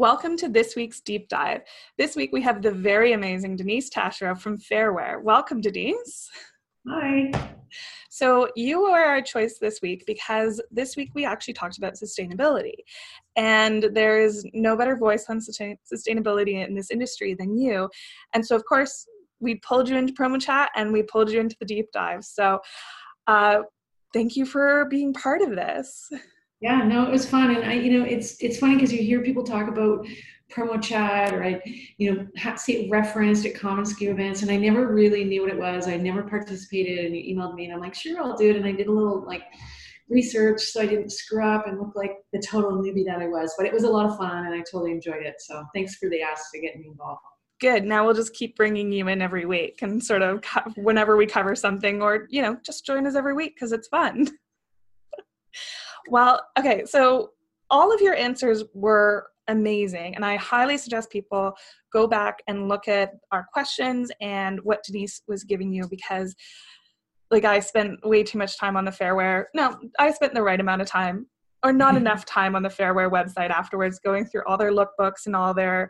Welcome to this week's deep dive. This week we have the very amazing Denise Taschereau from Fairware. Welcome, Denise. Hi. So, you were our choice this week because this week we actually talked about sustainability. And there is no better voice on sustainability in this industry than you. And so, of course, we pulled you into promo chat and we pulled you into the deep dive. So, uh, thank you for being part of this. Yeah, no, it was fun, and I, you know, it's it's funny because you hear people talk about promo chat, or I, you know, see it referenced at commonsku events, and I never really knew what it was. I never participated, and you emailed me, and I'm like, sure, I'll do it, and I did a little like research so I didn't screw up and look like the total newbie that I was. But it was a lot of fun, and I totally enjoyed it. So thanks for the ask to get me involved good now we'll just keep bringing you in every week and sort of whenever we cover something or you know just join us every week because it's fun Well, okay, so all of your answers were amazing, and I highly suggest people go back and look at our questions and what Denise was giving you because like I spent way too much time on the Fairware. No, I spent the right amount of time or not mm-hmm. enough time on the Fairware website afterwards going through all their lookbooks and all their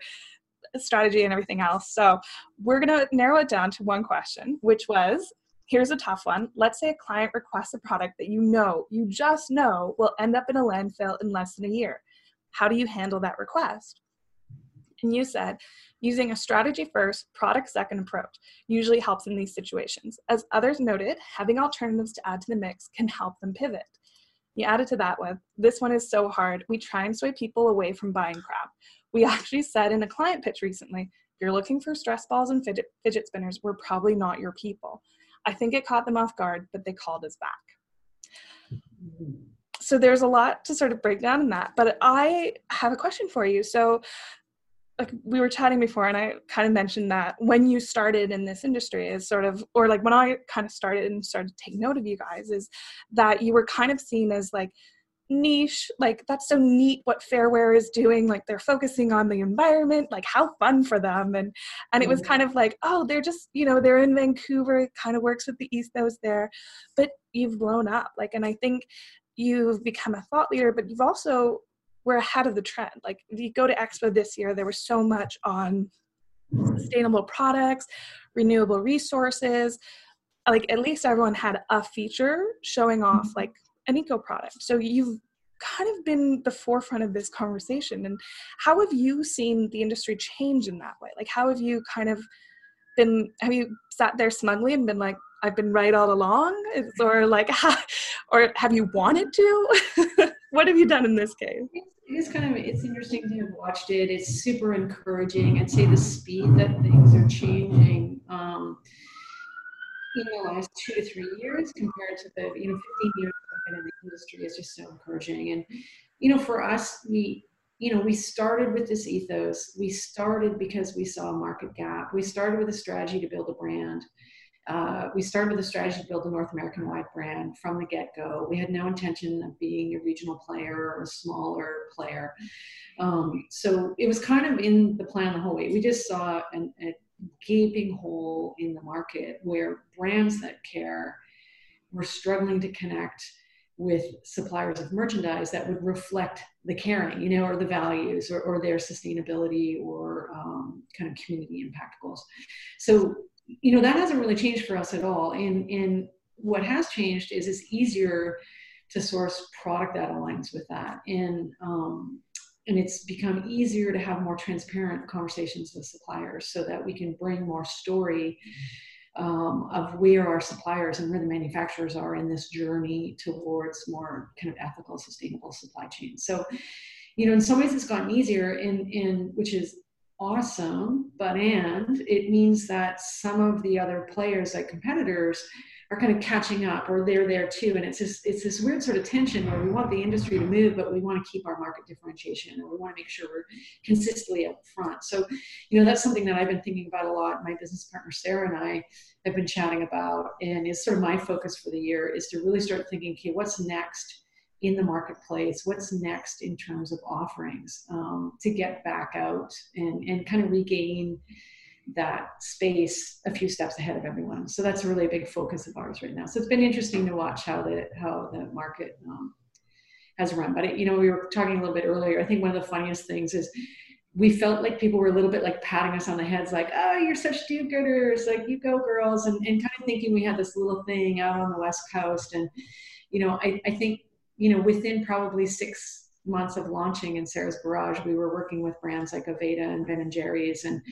strategy and everything else. So, we're going to narrow it down to one question, which was Here's a tough one. Let's say a client requests a product that you know, you just know, will end up in a landfill in less than a year. How do you handle that request? And you said, using a strategy first, product second approach usually helps in these situations. As others noted, having alternatives to add to the mix can help them pivot. You added to that with, this one is so hard. We try and sway people away from buying crap. We actually said in a client pitch recently, if you're looking for stress balls and fidget, fidget spinners, we're probably not your people. I think it caught them off guard, but they called us back. So there's a lot to sort of break down in that. But I have a question for you. So like we were chatting before and I kind of mentioned that when you started in this industry is sort of or like when I kind of started and started to take note of you guys is that you were kind of seen as like niche like that's so neat what fairware is doing like they're focusing on the environment like how fun for them. And and it was kind of like oh they're just you know they're in vancouver it kind of works with the ethos there but you've blown up. Like and i think you've become a thought leader but you've also we're ahead of the trend. Like if you go to expo this year there was so much on sustainable products renewable resources. Like at least everyone had a feature showing off mm-hmm. like an eco product. So you've kind of been the forefront of this conversation. And how have you seen the industry change in that way? Like, how have you kind of been, have you sat there smugly and been like, I've been right all along? Or like, how, or have you wanted to? what have you done in this case? It is kind of, it's interesting to have watched it. It's super encouraging. I'd say the speed that things are changing. Um, in the last two to three years compared to the you know 15 years in the industry is just so encouraging and you know for us we you know we started with this ethos we started because we saw a market gap we started with a strategy to build a brand uh, we started with a strategy to build a North American wide brand from the get go. We had no intention of being a regional player or a smaller player. Um, so it was kind of in the plan the whole way. We just saw an, a gaping hole in the market where brands that care were struggling to connect with suppliers of merchandise that would reflect the caring, you know, or the values or, or their sustainability or um, kind of community impact goals. So, you know, that hasn't really changed for us at all. And, and what has changed is it's easier to source product that aligns with that. And um, and it's become easier to have more transparent conversations with suppliers so that we can bring more story um, of where our suppliers and where the manufacturers are in this journey towards more kind of ethical sustainable supply chains so you know in some ways it's gotten easier in in which is awesome but and it means that some of the other players like competitors are kind of catching up or they're there too. And it's this it's this weird sort of tension where we want the industry to move but we want to keep our market differentiation and we want to make sure we're consistently up front. So you know that's something that i've been thinking about a lot. My business partner sarah and i have been chatting about and is sort of my focus for the year is to really start thinking okay what's next in the marketplace? What's next in terms of offerings um, to get back out and, and kind of regain that space a few steps ahead of everyone. So that's really a big focus of ours right now. So it's been interesting to watch how the how the market um, has run. But it, you know, we were talking a little bit earlier. I think one of the funniest things is we felt like people were a little bit like patting us on the heads, like, oh, you're such do gooders, like, you go, girls, and, and kind of thinking we had this little thing out on the West Coast. And, you know, I, I think, you know, within probably six months of launching in Sarah's Garage, we were working with brands like Aveda and Ben and Jerry's. And,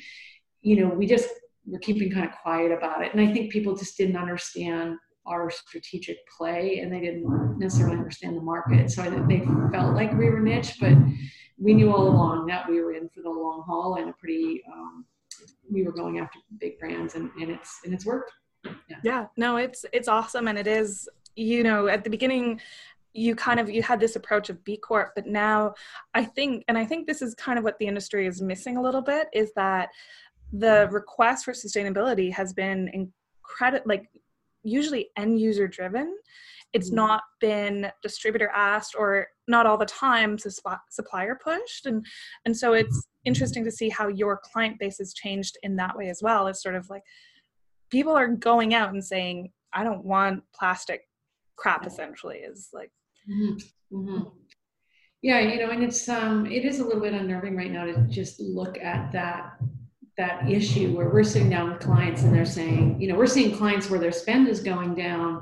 you know, we just were keeping kind of quiet about it. And I think people just didn't understand our strategic play and they didn't necessarily understand the market. So they felt like we were niche, but we knew all along that we were in for the long haul and a pretty, um, we were going after big brands and, and it's, and it's worked. Yeah. yeah, no, it's, it's awesome. And it is, you know, at the beginning, you kind of you had this approach of b corp but now i think and i think this is kind of what the industry is missing a little bit is that the request for sustainability has been incredible like usually end user driven it's mm-hmm. not been distributor asked or not all the time supplier pushed and and so it's interesting to see how your client base has changed in that way as well it's sort of like people are going out and saying i don't want plastic crap essentially is like mm-hmm. Mm-hmm. yeah you know and it's um it is a little bit unnerving right now to just look at that that issue where we're sitting down with clients and they're saying, you know, we're seeing clients where their spend is going down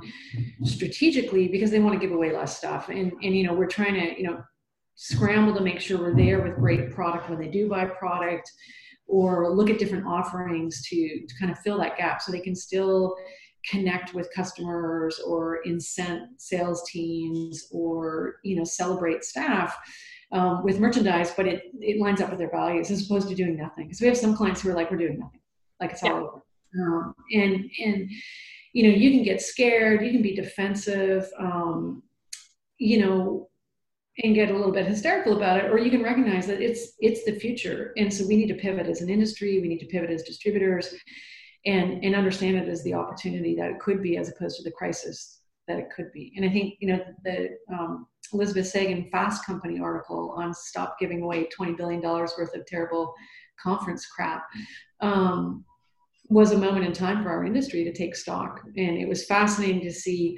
strategically because they want to give away less stuff. And, and you know, we're trying to, you know, scramble to make sure we're there with great product when they do buy product or look at different offerings to, to kind of fill that gap so they can still connect with customers or incent sales teams or, you know, celebrate staff um, with merchandise, but it, it lines up with their values as opposed to doing nothing. Because we have some clients who are like, we're doing nothing, like it's yeah. all over. Um, and and you know, you can get scared, you can be defensive, um, you know, and get a little bit hysterical about it, or you can recognize that it's it's the future, and so we need to pivot as an industry, we need to pivot as distributors, and and understand it as the opportunity that it could be, as opposed to the crisis that it could be. And I think you know the um, Elizabeth Segran Fast Company article on stop giving away $20 billion worth of terrible conference crap um, was a moment in time for our industry to take stock. And it was fascinating to see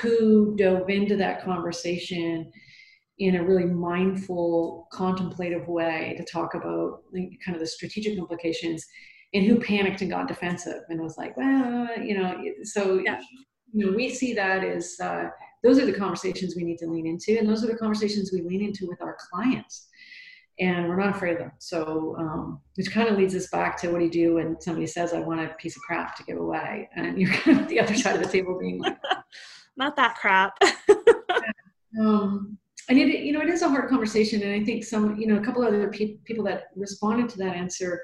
who dove into that conversation in a really mindful, contemplative way to talk about kind of the strategic implications and who panicked and got defensive and was like, well, you know, so yeah. You know, we see that as uh, those are the conversations we need to lean into and those are the conversations we lean into with our clients. And we're not afraid of them. So um, which kind of leads us back to what do you do when somebody says i want a piece of crap to give away and you're kind of the other side of the table being like not that crap. Um, and it you know it is a hard conversation and i think some you know a couple other pe- people that responded to that answer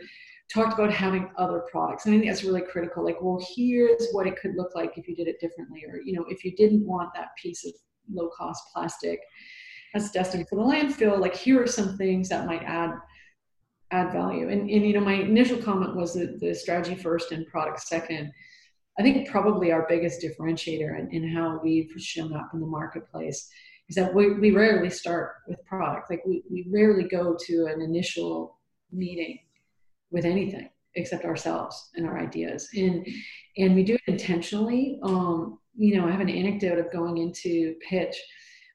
talked about having other products. And I think that's really critical. Like, well, here's what it could look like if you did it differently, or you know, if you didn't want that piece of low cost plastic that's destined for the landfill, like here are some things that might add add value. And, and you know, my initial comment was that the strategy first and product second. I think probably our biggest differentiator in, in how we've shown up in the marketplace is that we, we rarely start with product. Like we, we rarely go to an initial meeting with anything except ourselves and our ideas. And and we do it intentionally. Um, you know i have an anecdote of going into pitch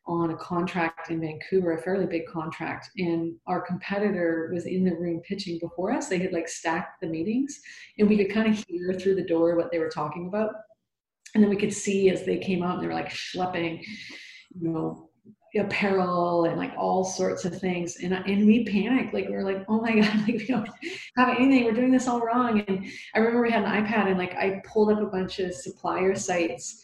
on a contract in vancouver a fairly big contract and our competitor was in the room pitching before us. They had like stacked the meetings and we could kind of hear through the door what they were talking about. And then we could see as they came out and they were like schlepping you know apparel and like all sorts of things. And uh, and we panicked like we are like oh my god like we don't have anything. We're doing this all wrong. And i remember we had an ipad and like i pulled up a bunch of supplier sites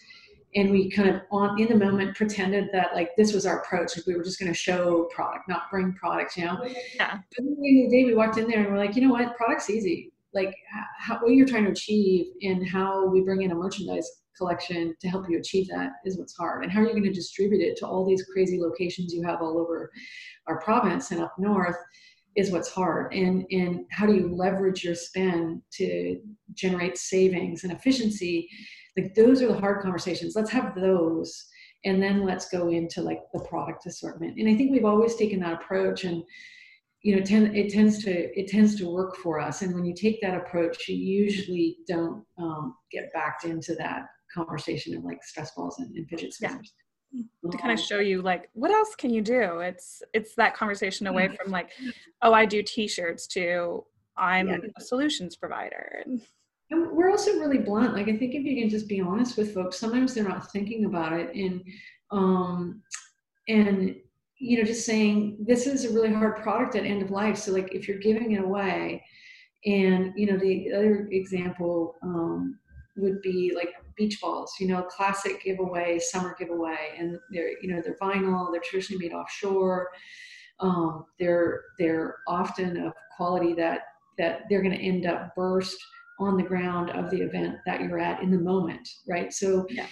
and we kind of on in the moment pretended that like this was our approach like we were just going to show product not bring product you know? Yeah. But at the end of the day we walked in there and we're like you know what? Product's easy. Like how, what you're trying to achieve and how we bring in a merchandise collection to help you achieve that is what's hard. And how are you going to distribute it to all these crazy locations you have all over our province and up north is what's hard. And, and how do you leverage your spend to generate savings and efficiency? Like those are the hard conversations. Let's have those. And then let's go into like the product assortment. And I think we've always taken that approach and you know tend, it tends to it tends to work for us and when you take that approach you usually don't um, get backed into that conversation of like stress balls and, and fidget spinners. to kind of show you like what else can you do? It's it's that conversation away from like oh i do t-shirts to i'm yeah. a solutions provider. And we're also really blunt. Like i think if you can just be honest with folks sometimes they're not thinking about it. And um and you know just saying this is a really hard product at end of life. So like if you're giving it away and you know the other example um, would be like beach balls you know classic giveaway summer giveaway and they're you know they're vinyl they're traditionally made offshore um, they're they're often of quality that that they're going to end up burst on the ground of the event that you're at in the moment right so yeah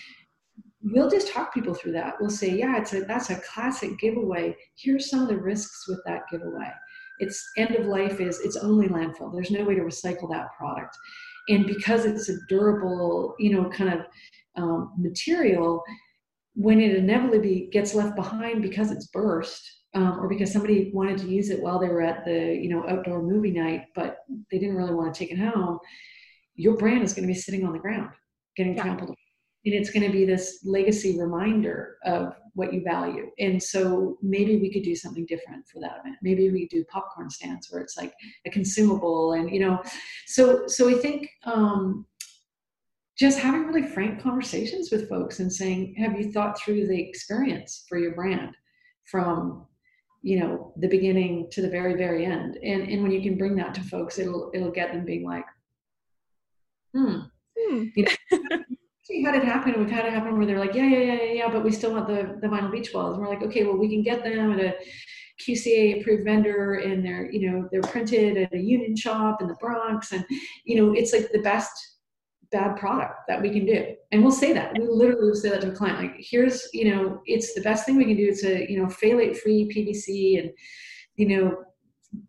we'll just talk people through that. We'll say, yeah, it's a that's a classic giveaway. Here's some of the risks with that giveaway. Its end of life is it's only landfill. There's no way to recycle that product, and because it's a durable, you know, kind of um, material, when it inevitably gets left behind because it's burst. Um, or because somebody wanted to use it while they were at the you know outdoor movie night, but they didn't really want to take it home. Your brand is going to be sitting on the ground, getting yeah. trampled and it's going to be this legacy reminder of what you value. And so maybe we could do something different for that event. Maybe we do popcorn stands where it's like a consumable and you know so so i think um just having really frank conversations with folks and saying have you thought through the experience for your brand from you know the beginning to the very very end? And and when you can bring that to folks it'll it'll get them being like hmm, hmm. You know, actually had it happen. We've had it happen where they're like, yeah, yeah, yeah, yeah, but we still want the, the vinyl beach balls. And we're like, okay, well, we can get them at a QCA approved vendor and they're, you know, they're printed at a union shop in the Bronx. And, you know, it's like the best bad product that we can do. And we'll say that. We literally will say that to a client. Like, here's, you know, it's the best thing we can do. It's a, you know, phthalate free PVC and, you know,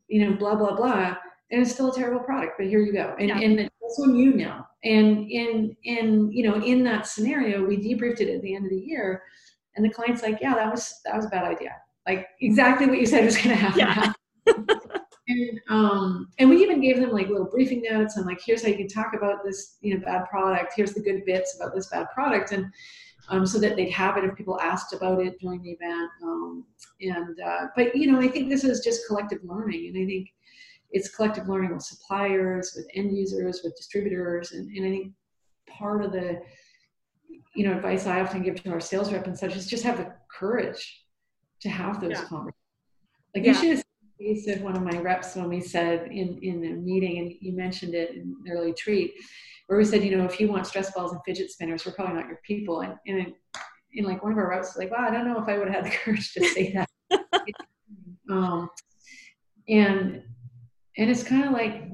you know, blah, blah, blah and it's still a terrible product but here you go and, yeah. and that's on you now and in in you know in that scenario we debriefed it at the end of the year. And the client's like yeah that was that was a bad idea. Like exactly what you said was going to happen. Yeah. and um and we even gave them like little briefing notes and like here's how you can talk about this you know bad product. Here's the good bits about this bad product. And um, so that they'd have it if people asked about it during the event um, and uh, but you know i think this is just collective learning. And i think it's collective learning with suppliers, with end users, with distributors, and, and I think part of the you know advice I often give to our sales rep and such is just have the courage to have those yeah. conversations. Like yeah. you should have of one of my reps when we said in in a meeting, and you mentioned it in an early treat, where we said, you know, if you want stress balls and fidget spinners, we're probably not your people. And and in like one of our reps was like, wow, I don't know if I would have had the courage to say that. um, and and it's kind of like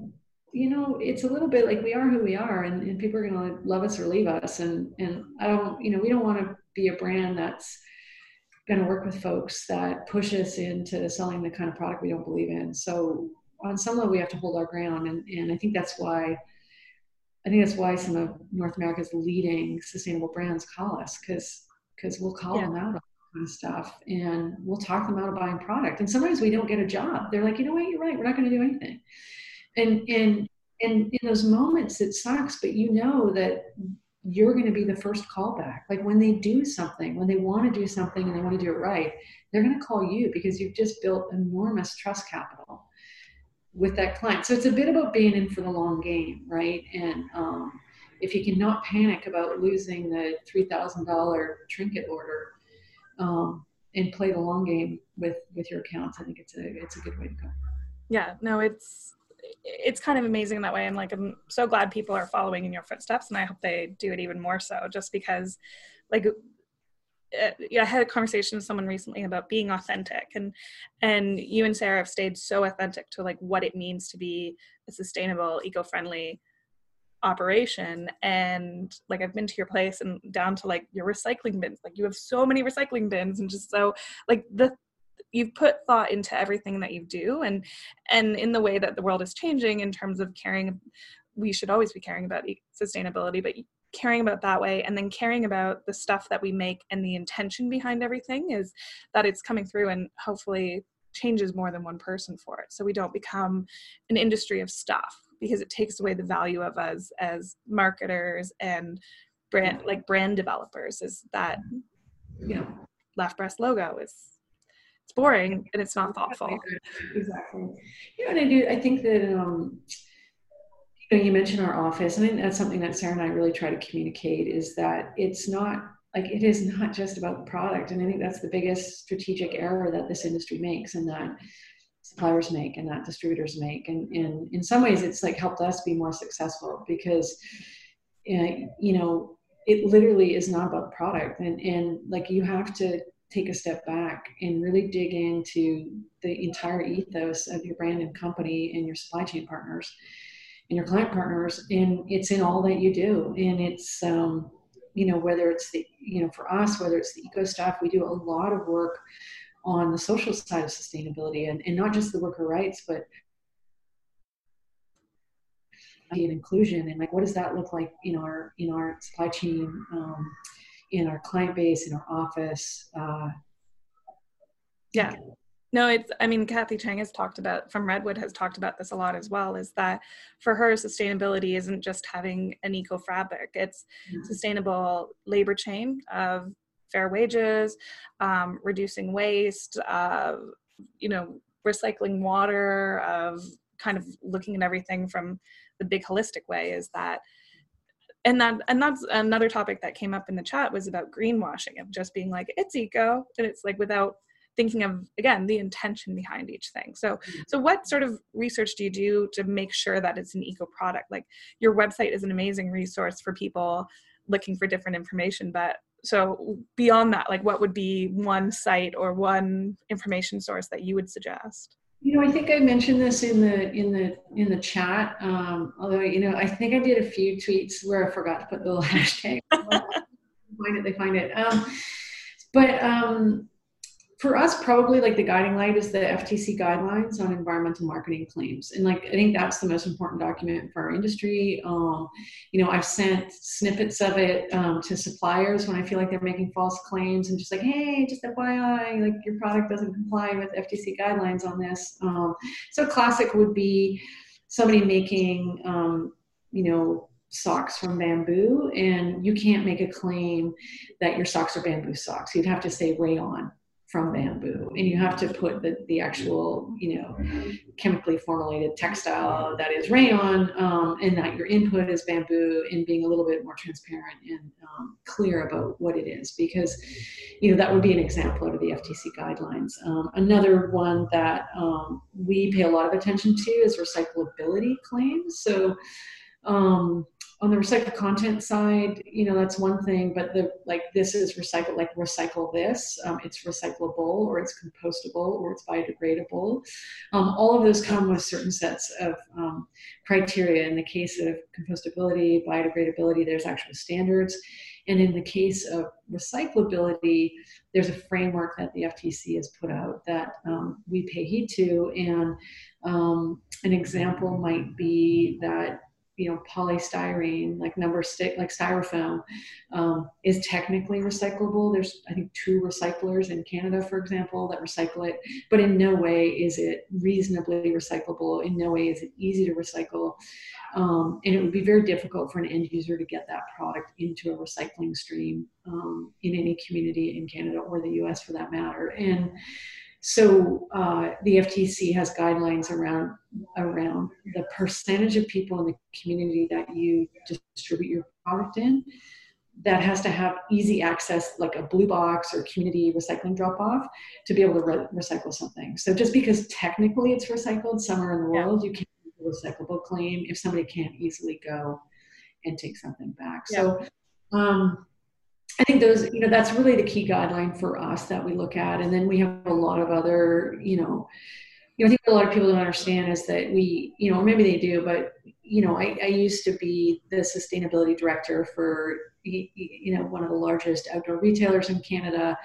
you know it's a little bit like we are who we are and, and people are going to love us or leave us and and i don't you know we don't want to be a brand that's going to work with folks that push us into selling the kind of product we don't believe in so on some level we have to hold our ground and, and i think that's why i think that's why some of north america's leading sustainable brands call us because because we'll call yeah. them out kind of stuff and we'll talk them out of buying product. And sometimes we don't get a job. They're like you know what? You're right. We're not going to do anything. And and and in those moments it sucks but you know that you're going to be the first callback. Like when they do something when they want to do something and they want to do it right they're going to call you because you've just built enormous trust capital with that client. So it's a bit about being in for the long game right? And um, if you cannot panic about losing the $3000 trinket order um, and play the long game with with your accounts i think it's a it's a good way to go. Yeah no it's it's kind of amazing in that way and like i'm so glad people are following in your footsteps and i hope they do it even more so just because like uh, yeah, I had a conversation with someone recently about being authentic, and and you and Sarah have stayed so authentic to like what it means to be a sustainable, eco-friendly operation and like i've been to your place and down to like your recycling bins. Like you have so many recycling bins and just so like the you've put thought into everything that you do and and in the way that the world is changing in terms of caring we should always be caring about sustainability but caring about that way and then caring about the stuff that we make and the intention behind everything is that it's coming through and hopefully changes more than one person for it. So we don't become an industry of stuff because it takes away the value of us as marketers and brand like brand developers is that you know left breast logo is it's boring and it's not thoughtful. Exactly. You know, and I do. I think that um, you know, you mentioned our office, and I think that's something that Sarah and I really try to communicate is that it's not like it is not just about the product, and I think that's the biggest strategic error that this industry makes, and that suppliers make and that distributors make. And, and in some ways it's like helped us be more successful because you know it literally is not about the product. And and like you have to take a step back and really dig into the entire ethos of your brand and company and your supply chain partners and your client partners. And it's in all that you do. And it's um, you know whether it's the you know for us whether it's the eco stuff we do a lot of work on the social side of sustainability and, and not just the worker rights, but and inclusion and like what does that look like in our in our supply chain um, in our client base in our office uh, yeah. No it's i mean kathy chang has talked about from redwood has talked about this a lot as well is that for her sustainability isn't just having an eco fabric. It's mm-hmm. sustainable labor chain of fair wages, um, reducing waste, uh, you know, recycling water, of kind of looking at everything from the big holistic way is that and that and that's another topic that came up in the chat was about greenwashing of just being like it's eco and it's like without thinking of again the intention behind each thing so mm-hmm. so what sort of research do you do to make sure that it's an eco product like your website is an amazing resource for people looking for different information but so beyond that like what would be one site or one information source that you would suggest? You know i think i mentioned this in the in the in the chat um, although you know i think i did a few tweets where i forgot to put the little hashtag find it they find it. Um, but um, for us, probably like the guiding light is the FTC guidelines on environmental marketing claims. And like, I think that's the most important document for our industry. Um, you know, I've sent snippets of it um, to suppliers when I feel like they're making false claims and just like, hey, just FYI, like your product doesn't comply with FTC guidelines on this. Um, so classic would be somebody making, um, you know, socks from bamboo and you can't make a claim that your socks are bamboo socks. You'd have to say rayon from bamboo and you have to put the, the actual you know chemically formulated textile that is rayon um, and that your input is bamboo and being a little bit more transparent and um, clear about what it is because you know that would be an example out of the ftc guidelines. Um, another one that um, we pay a lot of attention to is recyclability claims. So um, on the recycled content side, you know, that's one thing, but the like this is recycled, like recycle this, um, it's recyclable or it's compostable or it's biodegradable. Um, all of those come with certain sets of um, criteria. In the case of compostability, biodegradability, there's actual standards. And in the case of recyclability, there's a framework that the FTC has put out that um, we pay heed to. And um, an example might be that you know polystyrene like number stick like styrofoam um, is technically recyclable. There's i think two recyclers in canada for example that recycle it but in no way is it reasonably recyclable. In no way is it easy to recycle. Um, and it would be very difficult for an end user to get that product into a recycling stream um, in any community in canada or the us for that matter. And so uh, the FTC has guidelines around around the percentage of people in the community that you distribute your product in that has to have easy access, like a blue box or community recycling drop off, to be able to re- recycle something. So just because technically it's recycled somewhere in the world, you can't a recyclable claim if somebody can't easily go and take something back. Yeah. So um, I think those, you know, that's really the key guideline for us that we look at. And then we have a lot of other, you know, you know, I think a lot of people don't understand is that we, you know, maybe they do, but you know, I, I used to be the sustainability director for, you know, one of the largest outdoor retailers in Canada.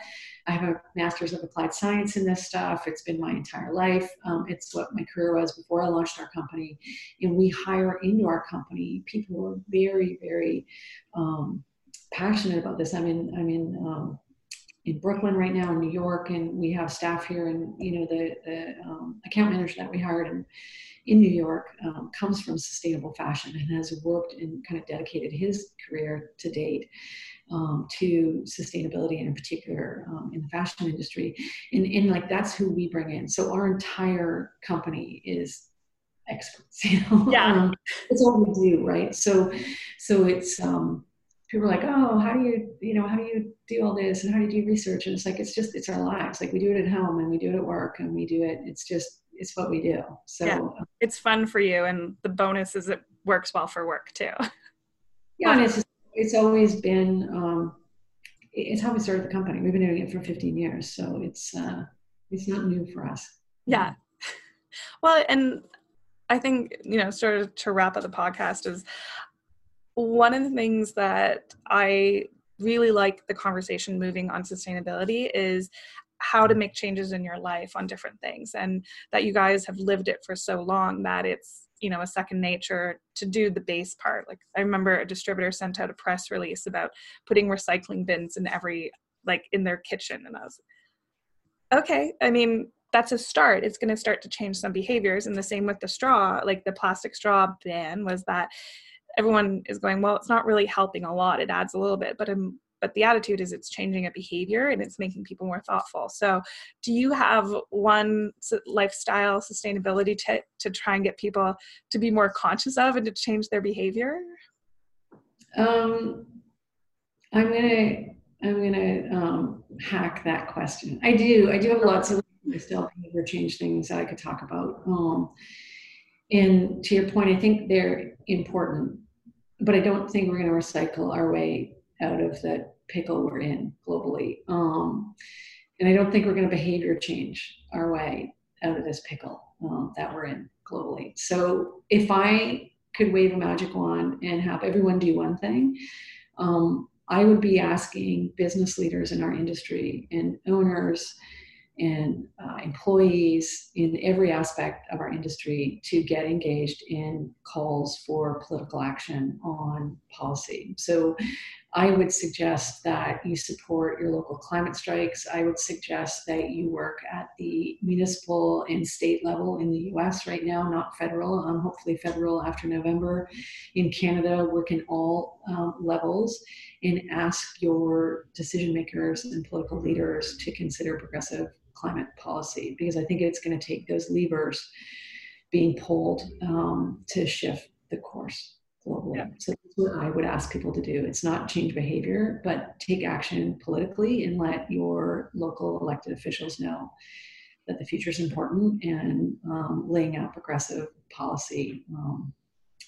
I have a master's of applied science in this stuff. It's been my entire life. Um, it's what my career was before I launched our company. And we hire into our company people who are very, very um, passionate about this. I'm in I'm in um, in Brooklyn right now in New York, and we have staff here, and you know the the um, account manager that we hired in in New York um, comes from sustainable fashion and has worked and kind of dedicated his career to date um, to sustainability and in particular um, in the fashion industry. And, and like that's who we bring in. So our entire company is experts, you know. Yeah. Um, it's all we do, right? So so it's um people are like, oh, how do you, you know, how do you do all this and how do you do research? And it's like, it's just, it's our lives. Like we do it at home and we do it at work and we do it. It's just, it's what we do. So yeah. Um, it's fun for you. And the bonus is it works well for work too. Yeah. And it's, just, it's always been, um, it's how we started the company. We've been doing it for 15 years. So it's, uh, it's not new for us. Yeah. Well, and I think, you know, sort of to wrap up the podcast is one of the things that I really like the conversation moving on sustainability is how to make changes in your life on different things and that you guys have lived it for so long that it's you know a second nature to do the base part. Like i remember a distributor sent out a press release about putting recycling bins in every like in their kitchen and i was okay i mean that's a start. It's going to start to change some behaviors and the same with the straw. Like the plastic straw ban was that everyone is going well it's not really helping a lot. It adds a little bit but um, but the attitude is it's changing a behavior and it's making people more thoughtful. So do you have one lifestyle sustainability tip to try and get people to be more conscious of and to change their behavior? Um, i'm gonna i'm gonna um, hack that question. I do i do have lots of lifestyle behavior change things that i could talk about. Um, and to your point i think they're important but I don't think we're going to recycle our way out of the pickle we're in globally. Um, and I don't think we're going to behavior change our way out of this pickle um, that we're in globally. So if I could wave a magic wand and have everyone do one thing, um, I would be asking business leaders in our industry and owners and uh, employees in every aspect of our industry to get engaged in calls for political action on policy. So I would suggest that you support your local climate strikes. I would suggest that you work at the municipal and state level in the US right now, not federal, um, hopefully federal after November. In Canada, work in all um, levels and ask your decision makers and political leaders to consider progressive climate policy because I think it's going to take those levers being pulled um, to shift the course globally. Yeah. So what I would ask people to do. It's not change behavior, but take action politically and let your local elected officials know that the future is important and um, laying out progressive policy um,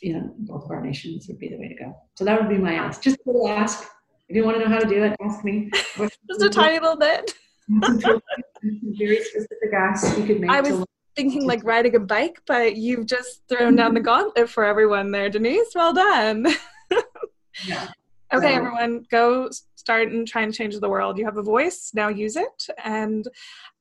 in both of our nations would be the way to go. So that would be my ask. Just a little ask. If you want to know how to do it, ask me. Just a tiny little bit. very specific ask you could make. I was thinking like riding a bike, but you've just thrown down the gauntlet for everyone there, Denise. Well done. yeah. Okay, so, everyone, go start and try and change the world. You have a voice, now use it. And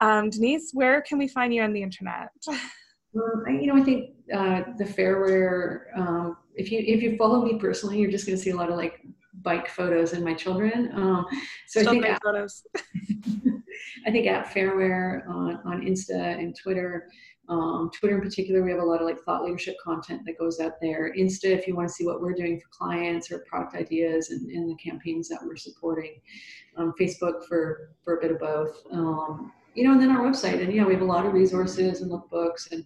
um, Denise, where can we find you on the internet? Um, you know, I think uh, the Fairware. Um, if you if you follow me personally, you're just going to see a lot of like bike photos and my children. Um, so Still I think photos. I think at Fairware on, on Insta and Twitter, um, Twitter in particular, we have a lot of like thought leadership content that goes out there. Insta, if you want to see what we're doing for clients or product ideas and, and the campaigns that we're supporting. Um, Facebook for for a bit of both. Um, you know, and then our website, and yeah, we have a lot of resources and lookbooks, and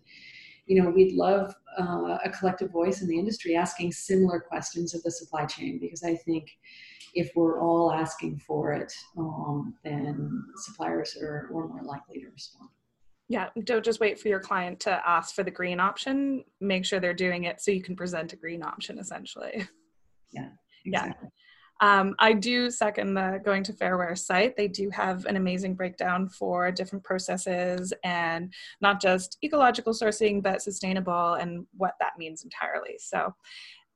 you know, we'd love uh, a collective voice in the industry asking similar questions of the supply chain because I think if we're all asking for it, um, then suppliers are, are more likely to respond. Yeah, don't just wait for your client to ask for the green option. Make sure they're doing it so you can present a green option essentially. Yeah, exactly. Yeah. Um, I do second the going to Fairware site. They do have an amazing breakdown for different processes and not just ecological sourcing, but sustainable and what that means entirely. So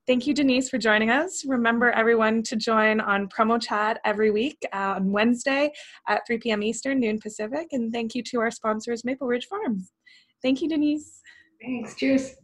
Thank you, Denise, for joining us. Remember, everyone, to join on Promo Chat every week uh, on Wednesday at 3 p.m. Eastern, noon Pacific. And thank you to our sponsors, Maple Ridge Farms. Thank you, Denise. Thanks. Cheers.